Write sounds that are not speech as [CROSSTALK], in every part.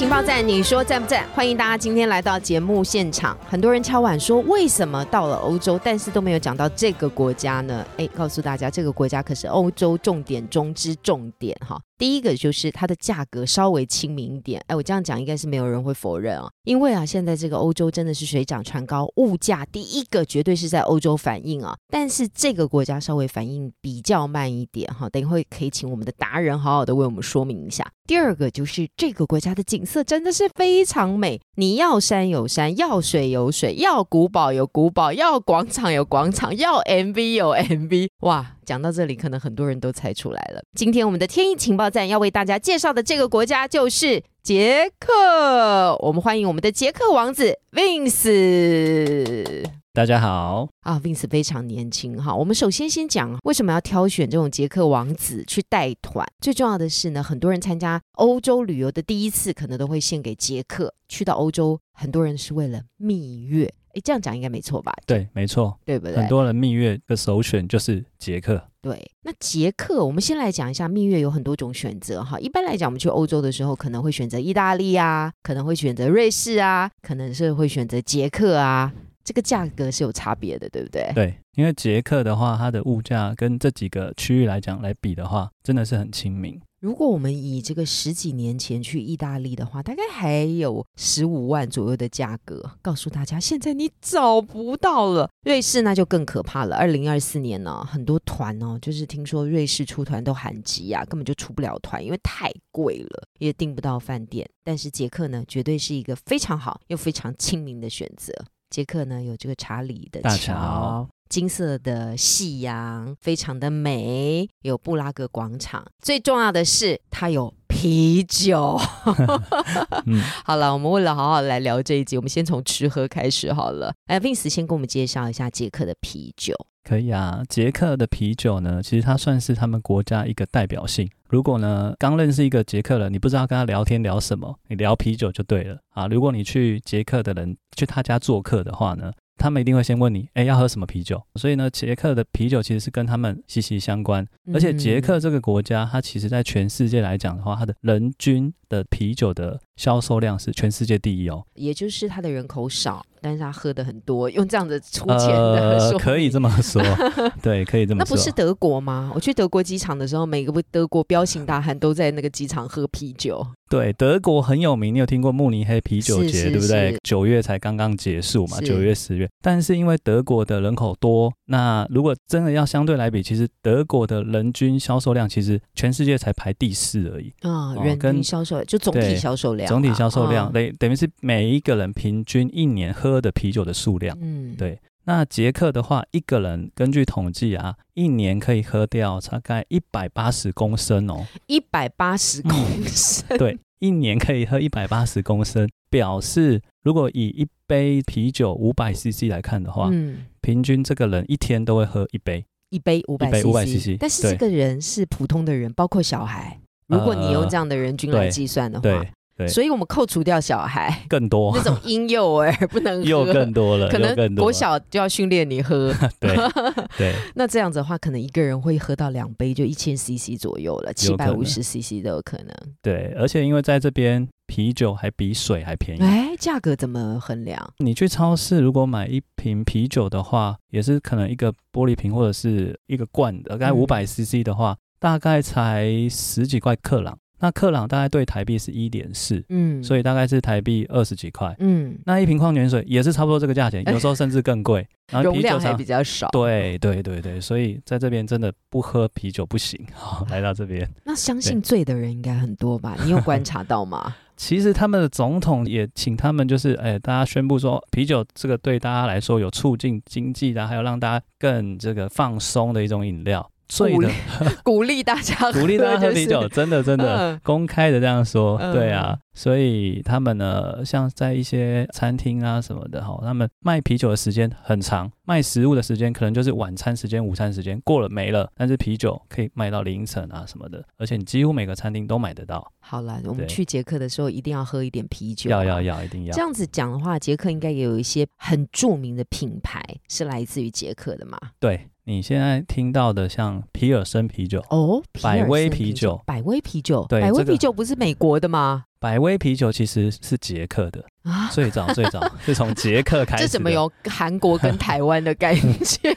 情报站，你说在不在？欢迎大家今天来到节目现场。很多人敲碗说，为什么到了欧洲，但是都没有讲到这个国家呢？哎，告诉大家，这个国家可是欧洲重点中之重点哈。第一个就是它的价格稍微亲民一点，哎，我这样讲应该是没有人会否认啊，因为啊，现在这个欧洲真的是水涨船高，物价第一个绝对是在欧洲反应啊，但是这个国家稍微反应比较慢一点哈，等一会可以请我们的达人好好的为我们说明一下。第二个就是这个国家的景色真的是非常美，你要山有山，要水有水，要古堡有古堡，要广场有广场，要 MV 有 MV，哇！讲到这里，可能很多人都猜出来了。今天我们的天意情报站要为大家介绍的这个国家就是捷克。我们欢迎我们的捷克王子 Vince。大家好啊，Vince 非常年轻哈。我们首先先讲为什么要挑选这种捷克王子去带团。最重要的是呢，很多人参加欧洲旅游的第一次，可能都会献给捷克。去到欧洲，很多人是为了蜜月。哎，这样讲应该没错吧？对，没错，对不对？很多人蜜月的首选就是捷克。对，那捷克，我们先来讲一下蜜月有很多种选择哈。一般来讲，我们去欧洲的时候，可能会选择意大利啊，可能会选择瑞士啊，可能是会选择捷克啊。这个价格是有差别的，对不对？对，因为捷克的话，它的物价跟这几个区域来讲来比的话，真的是很亲民。如果我们以这个十几年前去意大利的话，大概还有十五万左右的价格。告诉大家，现在你找不到了。瑞士那就更可怕了。二零二四年呢，很多团哦，就是听说瑞士出团都喊急啊，根本就出不了团，因为太贵了，也订不到饭店。但是捷克呢，绝对是一个非常好又非常亲民的选择。捷克呢，有这个查理的桥。金色的夕阳非常的美，有布拉格广场。最重要的是，它有啤酒。[LAUGHS] [LAUGHS] 好了，我们为了好好来聊这一集，我们先从吃喝开始好了。哎，Vince 先给我们介绍一下捷克的啤酒。可以啊，捷克的啤酒呢，其实它算是他们国家一个代表性。如果呢刚认识一个捷克人，你不知道跟他聊天聊什么，你聊啤酒就对了啊。如果你去捷克的人去他家做客的话呢？他们一定会先问你，哎，要喝什么啤酒？所以呢，捷克的啤酒其实是跟他们息息相关。而且捷克这个国家，它其实在全世界来讲的话，它的人均的啤酒的销售量是全世界第一哦。也就是它的人口少。但是他喝的很多，[LAUGHS] 用这样子出钱的说，可以这么说，[LAUGHS] 对，可以这么说。那不是德国吗？我去德国机场的时候，每个德国彪形大汉都在那个机场喝啤酒。对，德国很有名，你有听过慕尼黑啤酒节，对不对？九月才刚刚结束嘛，九月、十月。但是因为德国的人口多，那如果真的要相对来比，其实德国的人均销售量其实全世界才排第四而已啊。人均销售就总体销售量，总体销售量等等于是每一个人平均一年喝。喝的啤酒的数量，嗯，对。那捷克的话，一个人根据统计啊，一年可以喝掉大概一百八十公升哦，一百八十公升，对，一年可以喝一百八十公升，表示如果以一杯啤酒五百 CC 来看的话，嗯，平均这个人一天都会喝一杯，一杯五百 CC，但是这个人是普通的人，包括小孩，如果你用这样的人均来计算的话。所以，我们扣除掉小孩更多。那种婴幼儿不能喝，[LAUGHS] 又更多了，可能国小就要训练你喝。对 [LAUGHS] 对，[LAUGHS] 那这样子的话，可能一个人会喝到两杯，就一千 CC 左右了，七百五十 CC 都有可能。对，而且因为在这边啤酒还比水还便宜。哎，价格怎么衡量？你去超市如果买一瓶啤酒的话，也是可能一个玻璃瓶或者是一个罐的，大概五百 CC 的话，大概才十几块克朗。那克朗大概对台币是一点四，嗯，所以大概是台币二十几块，嗯，那一瓶矿泉水也是差不多这个价钱，有时候甚至更贵，[LAUGHS] 然后啤酒还比较少，对对对对，所以在这边真的不喝啤酒不行，[LAUGHS] 来到这边，那相信醉的人应该很多吧？你有观察到吗？其实他们的总统也请他们，就是哎，大家宣布说啤酒这个对大家来说有促进经济的，还有让大家更这个放松的一种饮料。醉的，鼓励 [LAUGHS] 大家鼓励大家喝啤酒，真的真的、嗯。公开的这样说，嗯。对啊，所以他们呢，像在一些餐厅啊什么的哈，他们卖啤酒的时间很长，卖食物的时间可能就是晚餐时间、午餐时间过了没了，但是啤酒可以卖到凌晨啊什么的，而且你几乎每个餐厅都买得到，好了，我们去捷克的时候一定要喝一点啤酒、要要。要，一定要。这。样子讲的话，捷克应该也有一些很著名的品牌是来自于捷克的嘛？对你现在听到的像皮尔森啤酒、哦，皮尔百威啤酒百威啤酒，对百威啤酒不是美国的吗？百威啤酒，其实是捷克的，[LAUGHS] 啊，最早最 [LAUGHS] 早是从捷克开始的。这怎么有韩国跟台湾的感觉？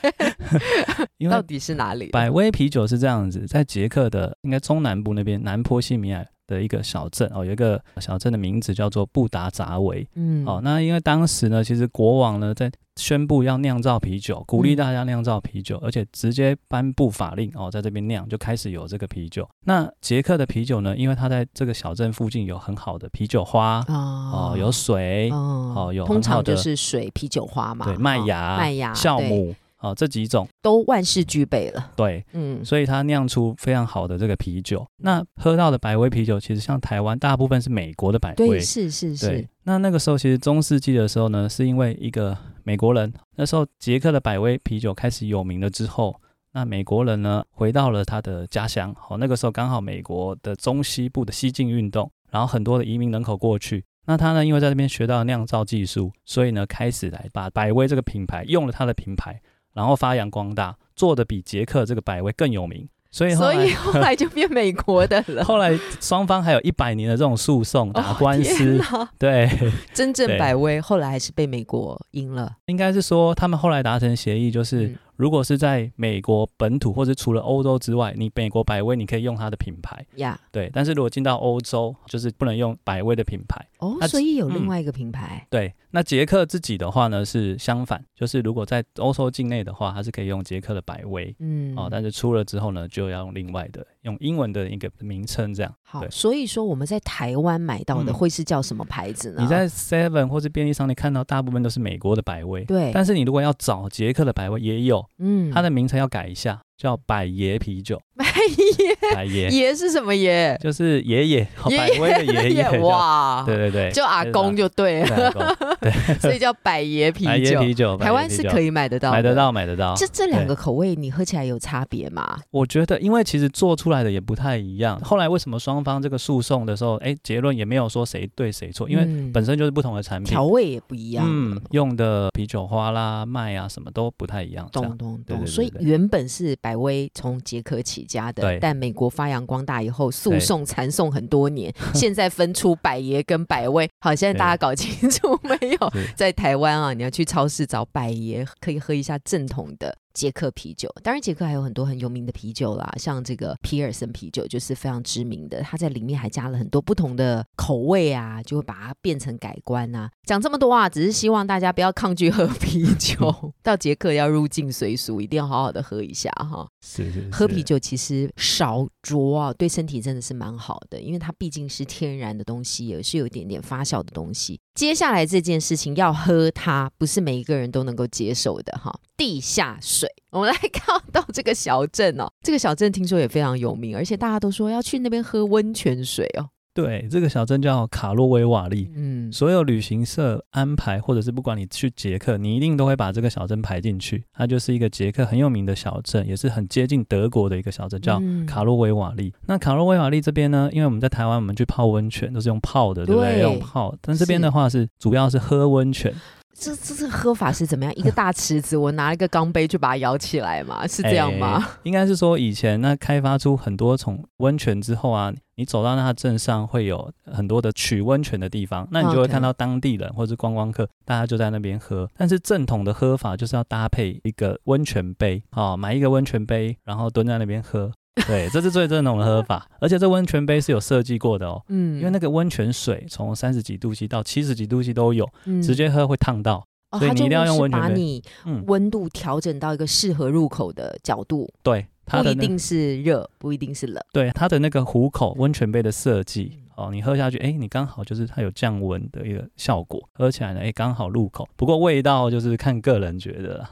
[LAUGHS] 因为到底是哪里？百威啤酒是这样子，在捷克的应该中南部那边南波西米亚的一个小镇哦，有一个小镇的名字叫做布达扎维。嗯哦，那因为当时呢，其实国王呢在宣布要酿造啤酒，鼓励大家酿造啤酒，而且直接颁布法令哦，在这边酿就开始有这个啤酒。那捷克的啤酒呢，因为它在这个小镇附近有很好的啤酒花哦哦，有水哦哦有通常就是水、啤酒花嘛，对麦哦芽、麦芽、酵母哦这几种都万事俱备了。对。嗯，所以它酿出非常好的这个啤酒。那喝到的百威啤酒，其实像台湾大部分是美国的百对，威，是是对是，。那那个时候其实中世纪的时候呢，是因为一个美国人，那时候捷克的百威啤酒开始有名了之后，那美国人呢回到了他的家乡，好，那个时候刚好美国的中西部的西进运动，然后很多的移民人口过去。那他呢，因为在这边学到了酿造技术，所以呢，开始来把百威这个品牌用了他的品牌，然后发扬光大，做的比捷克这个百威更有名。所以后来所以后来就变美国的了。[LAUGHS] 后来双方还有一百年的这种诉讼打官哦司，对，真正百威后来还是被美国赢了。应该是说他们后来达成协议，就是、嗯如果是在美国本土或者除了欧洲之外，你美国百威你可以用它的品牌，呀，对，但是如果进到欧洲，就是不能用百威的品牌。哦，它所以有另嗯外一个品牌。对，那捷克自己的话呢是相反，就是如果在欧洲境内的话，它是可以用捷克的百威。嗯，哦，但是出了之后呢，就要用另外的，用英文的一个名称这样。好，所以说我们在台湾买到的嗯会是叫什么牌子呢？你在 Seven 或是便利商店看到大部分都是美国的百威，对，但是你如果要找捷克的百威也有，嗯，它的名称要改一下，叫百爷啤酒。百爷百爷爷是什么爷？就是爷爷，百威的爷爷，[LAUGHS] 哇，对对对，就阿公就对对了，对 [LAUGHS] 所以叫百爷啤百爷酒。啤酒，台湾是可以以买得到，买得。到买得到。这这两个口味你喝起来有差别吗？我觉得，因为其实做出来的也不太一样。后来为什么双方这个诉讼的时候，哎，结论也没有说谁对谁错，因为嗯本身就是不同的产品调，味也不一样。嗯，用的啤酒花啦、麦啊什么都不太一样。懂懂懂，所以原本是百威从捷克起家的，但美国发扬光大以后，诉讼缠讼很多年，[LAUGHS] 现在分出百爷跟百威。好，现在大家搞清楚 [LAUGHS] 没有？在台湾啊，你要去超市找百爷，可以喝一下正统的捷克啤酒。当然，捷克还有很多很有名的啤酒啦，像这个皮尔森啤酒就是非常知名的，它在里面还加了很多不同的口味啊，就会把它变成改观啊。讲这么多啊，只是希望大家不要抗拒喝啤酒，[LAUGHS] 到捷克要入境随俗，一定要好好的喝一下哈。是是喝啤，酒其实少酌啊，对身体真的是蛮好的，因为它毕竟是天然的东西，也是有一点点发酵的东西。接下来这件事情要喝它，不是每一个人都能够接受的哈。地下水，我们来 [LAUGHS] 看到这个小镇哦，这个小镇听说也非常有名，而且大家都说要去那边喝温泉水哦。对，这个小镇叫卡洛维瓦利。嗯，所有旅行社安排，或者是不管你去捷克，你一定都会把这个小镇排进去。它就是一个捷克很有名的小镇，也是很接近德国的一个小镇，叫嗯卡洛维瓦利。那卡洛维瓦利这边呢，因为我们在台湾，我们去泡温泉都是用泡的，对不对？对用泡，但这边的话是主要是喝温泉，这这这个喝法是怎么样？一个大池子，我拿一个钢杯就把它舀起来嘛，是这样吗？哎应该是说以前那开发出很多种温泉之后啊，你走到那个镇上会有很多的取温泉的地方，那你就会看到当地人或者是观光客，大家就在那边喝。但是正统的喝法就是要搭配一个温泉杯，哦，买一个温泉杯，然后蹲在那边喝。[LAUGHS] 对，这是最正统的喝法，而且这温泉杯是有设计过的哦，嗯因为那个温泉水从三十几度 C 到七十几度 C 都有，嗯直接喝会烫到。哦，所以你一定要用是温泉杯把你嗯，温度调整到一个适合入口的角度，对，它的那不一定是热，不一定是冷。对它的那个壶口温泉杯的设计，哦，你喝下去，哎，你刚好就是它有降温的一个效果，喝起来呢，哎，刚好入口。不过味道就是看个人觉得啦。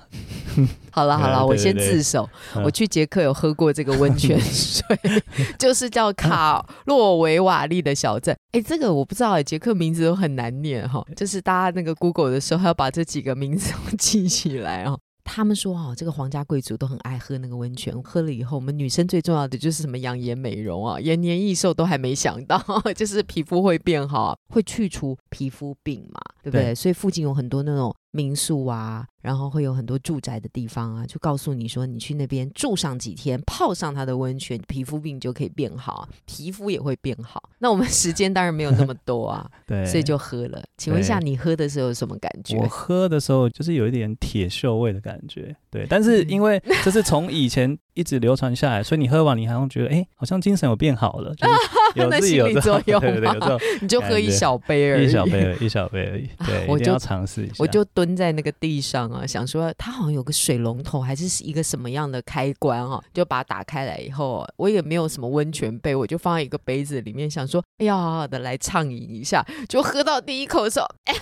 [LAUGHS] 好了好了，我先自首。嗯我去捷克有喝过这个温泉 [LAUGHS] 水，就是叫卡洛维瓦利的小镇。哎，这个我不知道哎，捷克名字都很难念哈。就是大家那个 Google 的时候，还要把这几个名字都 [LAUGHS] 记起来哦。他们说哦，这个皇家贵族都很爱喝那个温泉，喝了以后，我们女生最重要的就是什么养颜美容啊，延年益寿都还没想到，就是皮肤会变好，会去除皮肤病嘛，对不对？对所以附近有很多那种民宿啊，然后会有很多住宅的地方啊，就告诉你说，你去那边住上几天，泡上它的温泉，皮肤病就可以变好，皮肤也会变好。那我们时间当然没有那么多啊，[LAUGHS] 对，所以就喝了。请问一下，你喝的时候有什么感觉？我喝的时候就是有一点铁锈味的感觉，对。但是因为这是从以前一直流传下来，所以你喝完你好像觉得，哎、好像精神有变好了，[LAUGHS] 就是有那自己有心理这种作用 [LAUGHS] 对对对，有这种你就喝一小杯而已，一小杯而已，一小杯而已，[LAUGHS] 对，我就要尝试一下。我就蹲在那个地上啊，想说它好像有个水龙头，还是一个什么样的开关啊，就把它打开来以后，我也没有什么温泉杯，我就放在一个杯子里面，想说，哎呀，好好的来畅饮一下。就喝到第一口的时候，哎，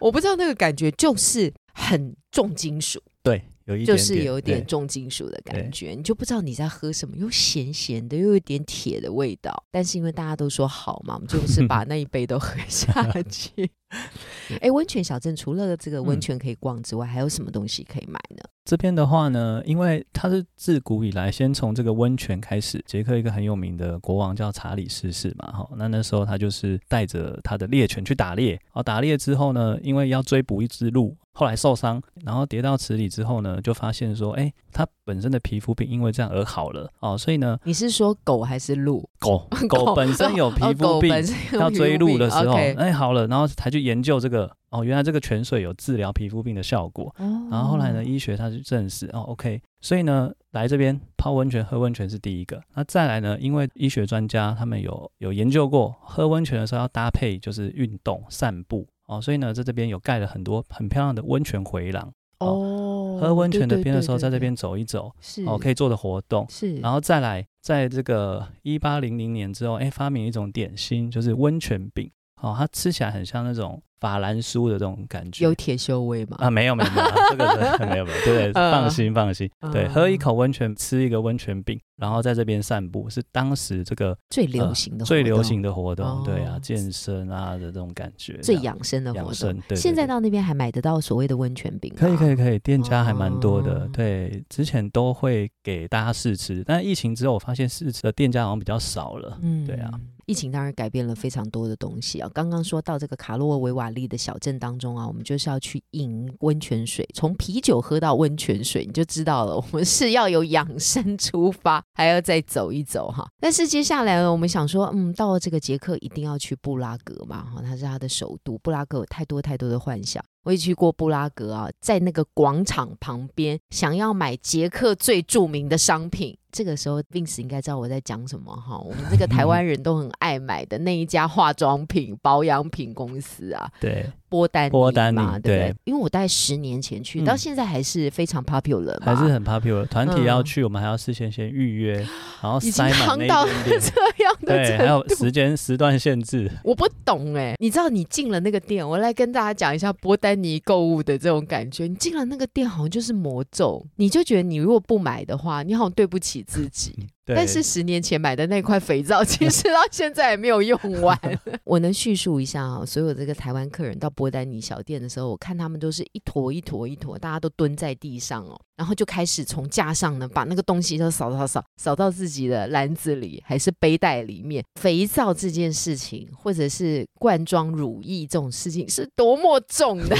我不知道那个感觉，就是很重金属，对，有一点就是有点重金属的感觉，你就不知道你在喝什么，又咸咸的，又有点铁的味道。但是因为大家都说好嘛，我们就是把 [LAUGHS] 那一杯都喝下去。[LAUGHS] 哎，温泉小镇除了这个温泉可以逛之外，还有什么东西可以买呢？这边的话呢，因为它是自古以来先从这个温泉开始，捷克一个很有名的国王叫查理四世嘛，哈，那那时候他就是带着他的猎犬去打猎，哦，打猎之后呢，因为要追捕一只鹿，后来受伤，然后跌到池里之后呢，就发现说，哎，他本身的皮肤病因为这样而好了，哦，所以呢，你是说狗还是鹿？狗 [LAUGHS] 狗本身有皮哦肤病，要追鹿的时候，哎，好了，然后才去研究这个，哦，原来这个泉水有治疗皮肤病的效果。哦然后后来呢，医学它就证实哦，OK，所以呢，来这边泡温泉、喝温泉是第一个。那再来呢，因为医学专家他们有有研究过，喝温泉的时候要搭配就是运动、散步哦，所以呢，在这边有盖了很多很漂亮的温泉回廊。哦，喝温泉的边的时候，在这边走一走是哦，可以做的活动。是，然后再来，在这个一八零零年之后，哎，发明一种点心，就是温泉饼。哦，它吃起来很像那种法兰酥的这种感觉。有铁锈味吗？啊，没有没有没有，这个是没有没有，[LAUGHS] [LAUGHS] 对，嗯。放心放心，对，嗯喝一口温泉，吃一个温泉饼，然后在这边散步，是当时这个最流行的、最流行。的活哦动，对啊，健身啊的这种感觉，最养生的活动，，对，现在到那边还买得到所谓的温泉饼？可以可以可以，店家还蛮多的哦，对，之前都会给大家试吃，但疫情之后我发现试吃的店家好像比较少了，嗯。对啊，疫情当然改变了非常多的东西啊。刚刚说到这个卡洛维瓦利的小镇当中啊，我们就是要去饮温泉水，从啤酒喝到温泉水，你就知道了，我们是要有养生出发，还要再走一走哈。但是接下来呢，我们想说，嗯，到了这个捷克一定要去布拉格嘛，哈，它是它的首都，布拉格有太多太多的幻想。我也去过布拉格啊，在那个广场旁边，想要买捷克最著名的商品。这个时候，Vince 应该知道我在讲什么哈。我们这个台湾 [LAUGHS] 人都很爱买的那一家化妆品保养品公司啊，对，波丹尼波丹尼嘛，对不对对？因为我大概十年前去，嗯到现在还是非常 popular，嘛还是很 popular，团体要嗯去，我们还要事先先预约，然后塞满那到，[LAUGHS] 这样的对，还有。时间时段限制，我不懂哎、你知道你进了那个店，我来跟大家讲一下波丹尼购物的这种感觉。你进了那个店，好像就是魔咒，你就觉得你如果不买的话，你好像对不起自己。对，但是十年前买的那块肥皂，其实到现在也没有用完。[LAUGHS] 我能叙述一下啊，所有这个台湾客人到波丹尼小店的时候，我看他们都是一坨一坨一坨，大家都蹲在地上哦，然后就开始从架上呢把那个东西都扫扫扫扫到自己的篮子里，还是背带里面。肥皂这件事情，或者是罐装乳液这种事情，是多么重的。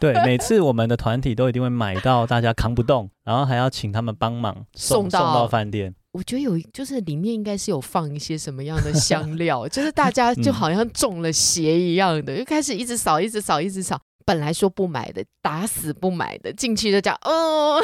对，每次我们的团体都一定会买到大家扛不动，然后还要请他们帮忙送送到送到饭店。我觉得有，就是里面应该是有放一些什么样的 [LAUGHS] 香料，就是大家就好像中了邪一样的，就开始一直扫，一直扫，一直扫。本来说不买的，打死不买的，进去就讲哦，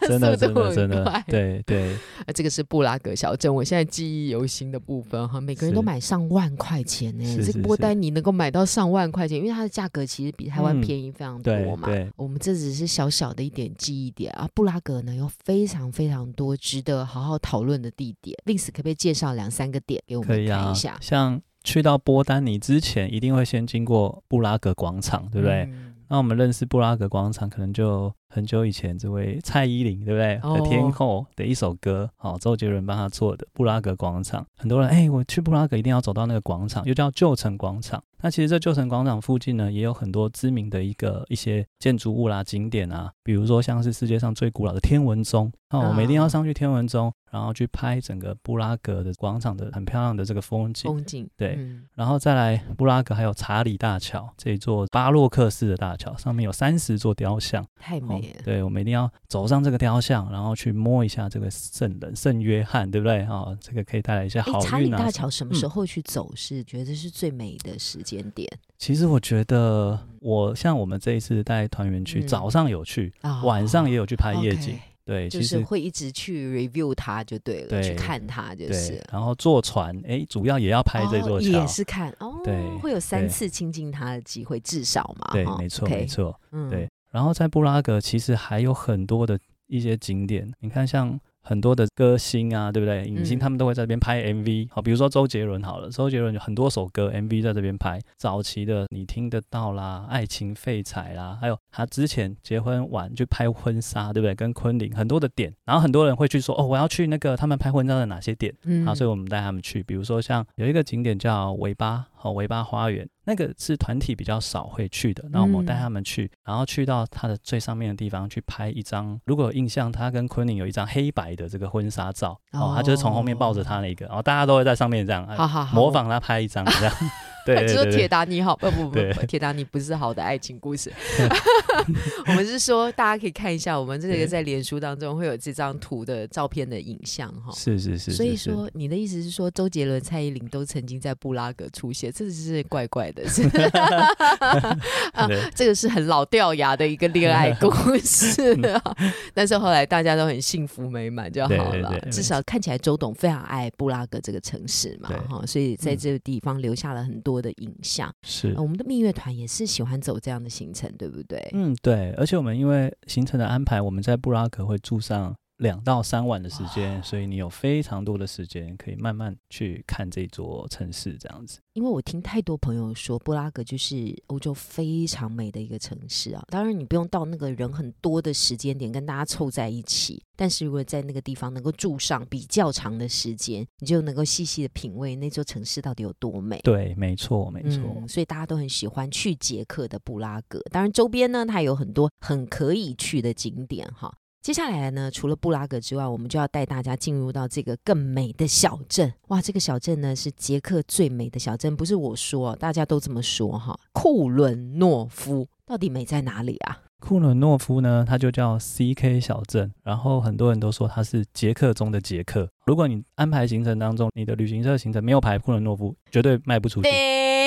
真的，速真的，真快的，对对，啊，[LAUGHS] 这个是布拉格小镇，我现在记忆犹新的部分哈，每个人都买上万块钱呢。这波丹尼能够买到上万块钱，因为它的价格其实比台湾嗯便宜非常多嘛。我们这只是小小的一点记忆点啊。布拉格呢有非常非常多值得好好讨论的地点，Vince 可不可以介绍两三个点给我们可以啊看一下？。像去到波丹尼之前，一定会先经过布拉格广场，对不对？嗯那我们认识布拉格广场，可能就很久以前这位蔡依林对不对哦的天后的一首歌，哦，周杰伦帮他做的布拉格广场。很多人哎，我去布拉格一定要走到那个广场，又叫旧城广场。那其实这旧城广场附近呢，也有很多知名的一个一些建筑物啦、景点啊，比如说像是世界上最古老的天文钟。哦，我们一定要上去天文钟，然后去拍整个布拉格的广场的很漂亮的这个风景。风景对嗯然后再来布拉格还有查理大桥这一座巴洛克式的大桥，上面有三十座雕像。哦太美了。对，我们一定要走上这个雕像，然后去摸一下这个圣人圣约翰，对不对？哦，这个可以带来一些哎，好查理运啊。大桥什么时嗯候去走是觉得是最美的时间点其实我觉得，我像我们这一次带团员去，嗯早上有去，啊晚上也有去拍夜景。对，就是会一直去 review 它就对了，对去看它就是。，然后坐船，哎，主要也要拍这座哦桥。也是看哦，对会有三次亲近它的机会，至少嘛，对，哈没错没错。嗯对，然后在布拉格其实还有很多的一些景点，你看像很多的歌星啊，对不对？影星嗯他们都会在这边拍 MV，好，比如说周杰伦好了，周杰伦有很多首歌 MV 在这边拍，早期的你听得到啦，爱情废柴啦，还有他之前结婚晚去拍婚纱，对不对？跟昆凌很多的点，然后很多人会去说，哦，我要去那个他们拍婚纱的哪些点。嗯啊，所以我们带他们去，比如说像有一个景点叫维巴，哦，维巴花园，那个是团体比较少会去的，那我们带嗯他们去，然后去到它的最上面的地方去拍一张，如果有印象，他跟昆凌有一张黑白的这个婚纱照，哦，他就是从后面抱着他那个，然后大家都会在上面这样，好好好，模仿他拍一张这样，对 [LAUGHS] 对就说铁达尼号，不不不，铁达尼不是好的爱情故事。[LAUGHS] 我们是说，大家可以看一下，我们这个在脸书当中会有这张图的照片的影像哈。是是是，所以说，你的意思是说，周杰伦、蔡依林都曾经在布拉格出现，这是怪怪的，[LAUGHS] 是啊，这个是很老掉牙的一个恋爱故事啊。但是后来大家都很幸福美满就好对了，至少看起来周董非常爱布拉格这个城市嘛，哈，所以在嗯。这个地方留下了很多的影像。是呃我们的蜜月团也是喜欢走这样的行程，对不对？嗯，对，而且我们因为行程的安排，我们在布拉格会住上两到三晚的时间，所以你有非常多的时间可以慢慢去看这座城市，这样子。因为我听太多朋友说，布拉格就是欧洲非常美的一个城市啊。当然，你不用到那个人很多的时间点跟大家凑在一起，但是如果在那个地方能够住上比较长的时间，你就能够细细的品味那座城市到底有多美。对，没错，没错。嗯，所以大家都很喜欢去捷克的布拉格。当然，周边呢，它有很多很可以去的景点哈。接下来呢，除了布拉格之外，我们就要带大家进入到这个更美的小镇。哇，这个小镇呢是捷克最美的小镇，不是我说，大家都这么说哈。库伦诺夫到底美在哪里啊？库伦诺夫呢，它就叫 CK 小镇，然后很多人都说它是捷克中的捷克。如果你安排行程当中，你的旅行社行程没有排库伦诺夫，绝对卖不出去。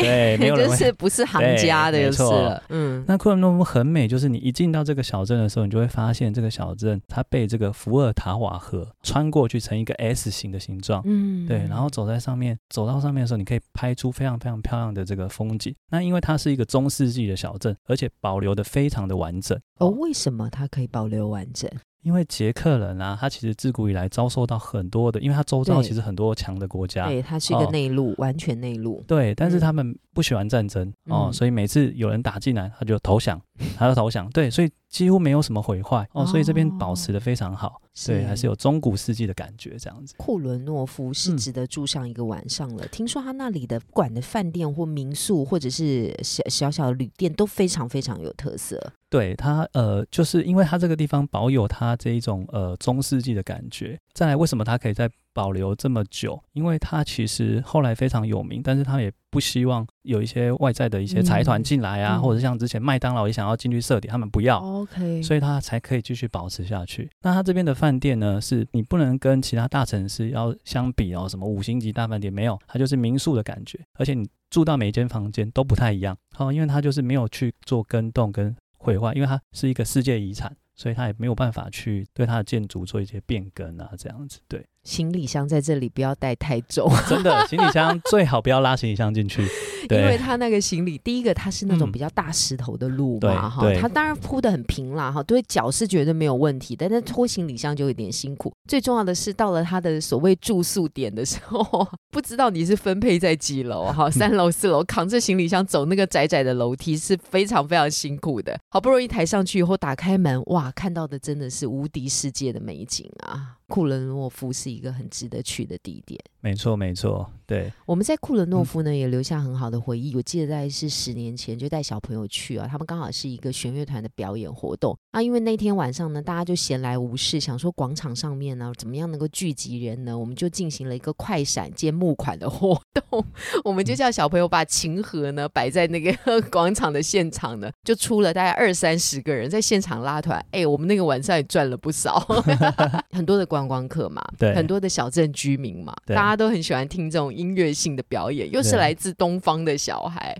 对，没有人 [LAUGHS] 就。是不是行家的，就是了。嗯，那库伦诺夫很美，就是你一进到这个小镇的时候，你就会发现这个小镇它被这个伏尔塔瓦河穿过去成一个 S 型的形状。嗯对，然后走在上面，走到上面的时候，你可以拍出非常非常漂亮的这个风景。那因为它是一个中世纪的小镇，而且保留的非常的完整。哦，为什么它可以保留完整？因为捷克人啊，他其实自古以来遭受到很多的，因为他周遭其实很多强的国家，对，它是一个哦内陆，完全内陆。对，但是嗯。他们不喜欢战争、哦，嗯。所以每次有人打进来，他就投降，他就投降，对，所以几乎没有什么毁坏哦，所以这边保持的非常好，对，还是有中古世纪的感觉这样子。库伦诺夫是嗯值得住上一个晚上了。听说他那里的不管的饭店或民宿，或者是小小小的旅店，都非常非常有特色。对它，呃，就是因为它这个地方保有它这一种呃中世纪的感觉。再来，为什么它可以在保留这么久？因为他其实后来非常有名，但是他也不希望有一些外在的一些财团嗯进来啊，嗯或者像之前麦当劳也想要进去设点，他们不要。OK，所以他才可以继续保持下去。那他这边的饭店呢，是你不能跟其他大城市要相比哦，什么五星级大饭店没有，它就是民宿的感觉，而且你住到每一间房间都不太一样哦，因为它就是没有去做更动跟毁坏，因为它是一个世界遗产，所以它也没有办法去对它的建筑做一些变更啊，这样子对。行李箱在这里不要带太重，[LAUGHS] 真的，[LAUGHS] 行李箱最好不要拉行李箱进去，[LAUGHS] 因为它那个行李，第一个它是那种比较大石头的路嘛，哈，它当然铺的很平啦，哈，对脚是绝对没有问题，但是拖行李箱就有点辛苦。最重要的是，到了它的所谓住宿点的时候，不知道你是分配在几楼，哈，三楼、四楼，扛着行李箱走那个窄窄的楼梯是非常非常辛苦的。好不容易抬上去以后，打开门，哇，看到的真的是无敌世界的美景啊！库伦诺夫是一个很值得去的地点。没错，没错，对。我们在库伦诺夫呢也留下很好的回忆。我记得在是十年前就带小朋友去啊，他们刚好是一个弦乐团的表演活动啊。因为那天晚上呢，大家就闲来无事，想说广场上面呢怎么样能够聚集人呢？我们就进行了一个快闪兼募款的活动。[LAUGHS] 我们就叫小朋友把琴盒呢摆在那个 [LAUGHS] 广场的现场呢，就出了大概二三十个人在现场拉团。哎，我们那个晚上也赚了不少，[LAUGHS] 很多的观光客嘛，对，很多的小镇居民嘛，大家。都很喜欢听这种音乐性的表演，又是来自东方的小孩，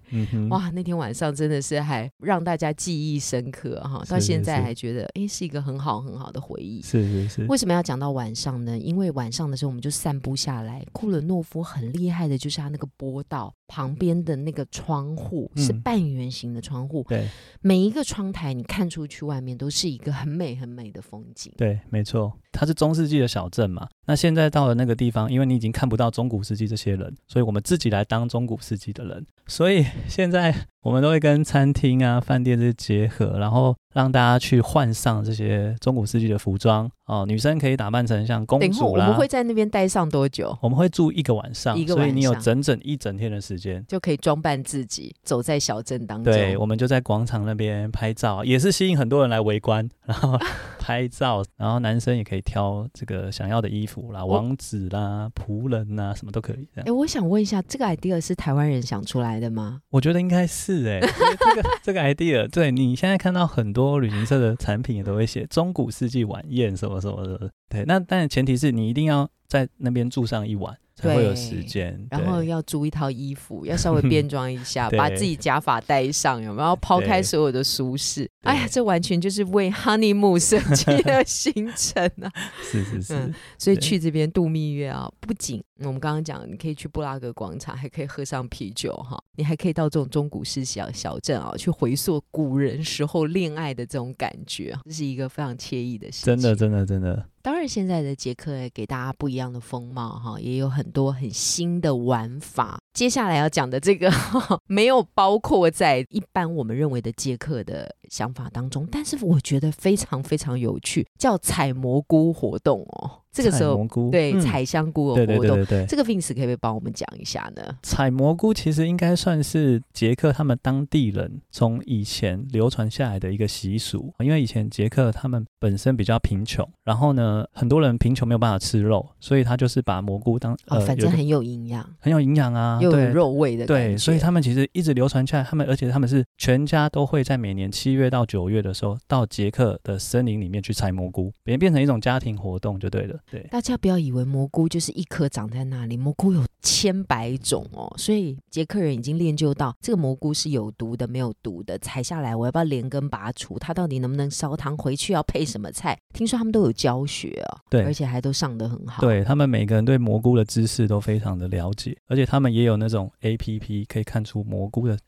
哇！那天晚上真的是还让大家记忆深刻哈，到现在还觉得哎是一个很好很好的回忆。是是是。为什么要讲到晚上呢？因为晚上的时候我们就散步下来，库伦诺夫很厉害的就是他那个波道旁边的那个窗户是半圆形的窗户，对，每一个窗台你看出去外面都是一个很美很美的风景。对，没错，它是中世纪的小镇嘛。那现在到了那个地方，因为你已经看不到中古世纪这些人，所以我们自己来当中古世纪的人。所以现在我们都会跟餐厅啊、饭店这些结合，然后让大家去换上这些中古世纪的服装哦。女生可以打扮成像公主啦。我们会在那边待上多久？我们会住一个晚上，一个晚上，所以你有整整一整天的时间就可以装扮自己，走在小镇当中。对，我们就在广场那边拍照，也是吸引很多人来围观，[LAUGHS] 然后拍照，然后男生也可以挑这个想要的衣服啦，王子啦、仆人呐，什么都可以。哎，我想问一下，这个 idea 是台湾人想出来？来的吗？我觉得应该是哎，这个 [LAUGHS] 这个 idea，对你现在看到很多旅行社的产品也都会写中古世纪晚宴什么什么的，对，那但前提是你一定要在那边住上一晚。才会有时间，然后要租一套衣服，要稍微变 [LAUGHS] 装一下，把自己假发戴上，有没有？抛开所有的舒适，哎呀，这完全就是为 honeymoon 设计的行程啊！[LAUGHS] 是是是，所以去这边度蜜月啊，不仅我们刚刚讲，你可以去布拉格广场，还可以喝上啤酒哈，你还可以到这种中古式小小镇啊，去回溯古人时候恋爱的这种感觉，这是一个非常惬意的事情。真的，真的，真的。当然，现在的捷克给大家不一样的风貌哈，也有很多很新的玩法。接下来要讲的这个 [LAUGHS] 没有包括在一般我们认为的接客的想法当中，但是我觉得非常非常有趣，叫采蘑菇活动哦。这个时候，蘑菇。对采香菇的活动，这个 Vince 可不可以帮我们讲一下呢？采蘑菇其实应该算是捷克他们当地人从以前流传下来的一个习俗，因为以前捷克他们本身比较贫穷，然后呢，很多人贫穷没有办法吃肉，所以他就是把蘑菇当呃，反正很有营养，很有营养啊，又有肉味的，对，所以他们其实一直流传下来，他们而且他们是全家都会在每年七月到九月的时候到捷克的森林里面去采蘑菇，别变成一种家庭活动就对了。对，大家不要以为蘑菇就是一颗长在那里，蘑菇有千百种哦。所以捷克人已经练就到这个蘑菇是有毒的，没有毒的。采下来我要不要连根拔除？它到底能不能烧汤？回去要配什么菜？听说他们都有教学哦，对，而且还都上得很好。对他们每个人对蘑菇的知识都非常的了解，而且他们也有那种 A P P 可以看出蘑菇的。[LAUGHS]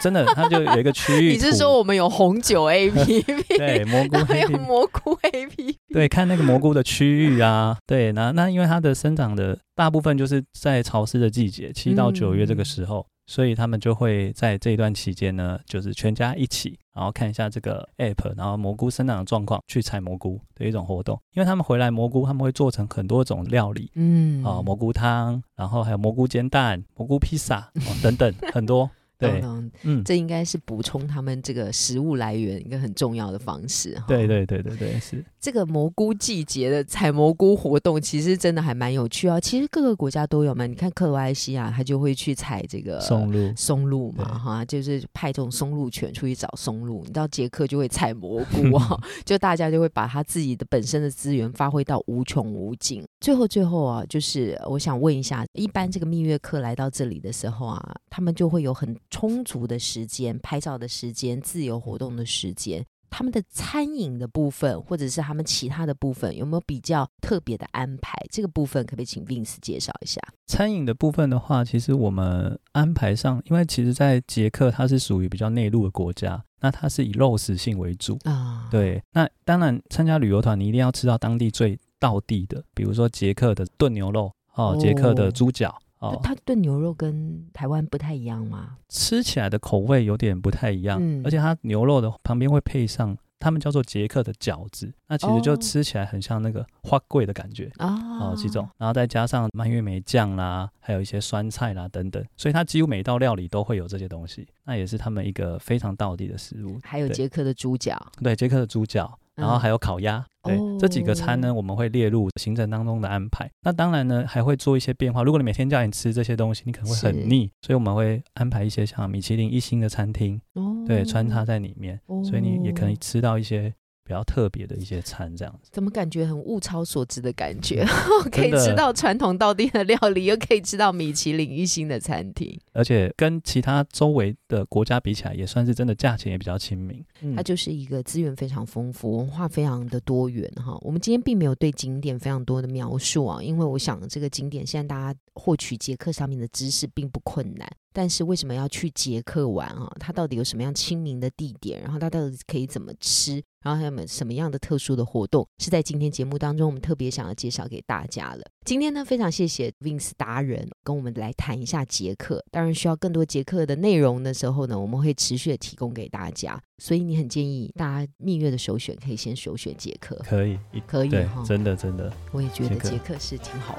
真的，它就有一个区域。你是说我们有红酒 A P P？对，蘑菇还有蘑菇 A P P。对，看那个蘑菇的区域啊。对，那那因为它的生长的大部分就是在潮湿的季节，七到九月这个时候，所以他们就会在这一段期间呢，就是全家一起，然后看一下这个 App，然后蘑菇生长的状况，去采蘑菇的一种活动。因为他们回来蘑菇，他们会做成很多种料理，嗯，啊，蘑菇汤，然后还有蘑菇煎蛋、蘑菇披萨等等很多。对，嗯，这应该是补充他们这个食物来源一个很重要的方式。对对对对对，是这个蘑菇季节的采蘑菇活动，其实真的还蛮有趣啊。其实各个国家都有嘛，你看克罗埃西亚，他就会去采这个松露，松露嘛，哈，就是派这种松露犬出去找松露。你到捷克就会采蘑菇啊，[LAUGHS] 就大家就会把他自己的本身的资源发挥到无穷无尽。最后最后啊，就是我想问一下，一般这个蜜月客来到这里的时候啊，他们就会有很充足的时间拍照的时间、自由活动的时间。他们的餐饮的部分，或者是他们其他的部分，有没有比较特别的安排？这个部分可不可以请 Vince 介绍一下？餐饮的部分的话，其实我们安排上，因为其实，在捷克它是属于比较内陆的国家，那它是以肉食性为主啊。对，那当然参加旅游团，你一定要吃到当地最道地的，比如说捷克的炖牛肉哦，捷克的猪脚哦。它炖牛肉跟台湾不太一样吗？吃起来的口味有点不太一样，而且它牛肉的旁边会配上。他们叫做捷克的饺子，那其实就吃起来很像那个花桂的感觉哦，几种，然后再加上蔓越莓酱啦，还有一些酸菜啦等等，所以它几乎每道料理都会有这些东西，那也是他们一个非常道地的食物。还有捷克的猪脚，对，捷克的猪脚。然后还有烤鸭，对这几个餐呢，我们会列入行程当中的安排。那当然呢，还会做一些变化。如果你每天叫你吃这些东西，你可能会很腻，所以我们会安排一些像米其林一星的餐厅，对，穿插在里面，所以你也可以吃到一些。比较特别的一些餐，这样子怎么感觉很物超所值的感觉？[LAUGHS] 可以吃到传统道地的料理，又可以吃到米其林一星的餐厅，而且跟其他周围的国家比起来，也算是真的价钱也比较亲民。它就是一个资源非常丰富、文化非常的多元哈。我们今天并没有对景点非常多的描述啊，因为我想这个景点现在大家获取捷克上面的知识并不困难。但是为什么要去捷克玩啊？它到底有什么样亲民的地点？然后它到底可以怎么吃？然后还有什么样的特殊的活动？是在今天节目当中，我们特别想要介绍给大家了。今天呢，非常谢谢 Vince 达人跟我们来谈一下捷克。当然，需要更多捷克的内容的时候呢，我们会持续的提供给大家。所以你很建议大家蜜月的首选可以先首选捷克，可以，可以哈，真的真的，我也觉得捷克是挺好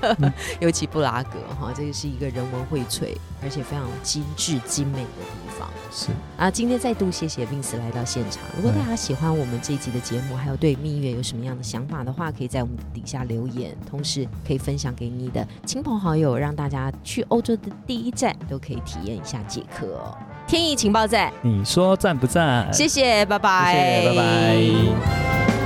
玩的，[LAUGHS] 尤其布拉格哈，这个是一个人文荟萃而且非常精致精美的地方。是啊，今天再度谢谢 Vince 来到现场。如果大家喜欢我们这一集的节目，还有对蜜月有什么样的想法的话，可以在我们底下留言，同时可以分享给你的亲朋好友，让大家去欧洲的第一站都可以体验一下捷克哦。天意情报站，你说赞不赞？谢谢，拜拜，谢谢，拜拜。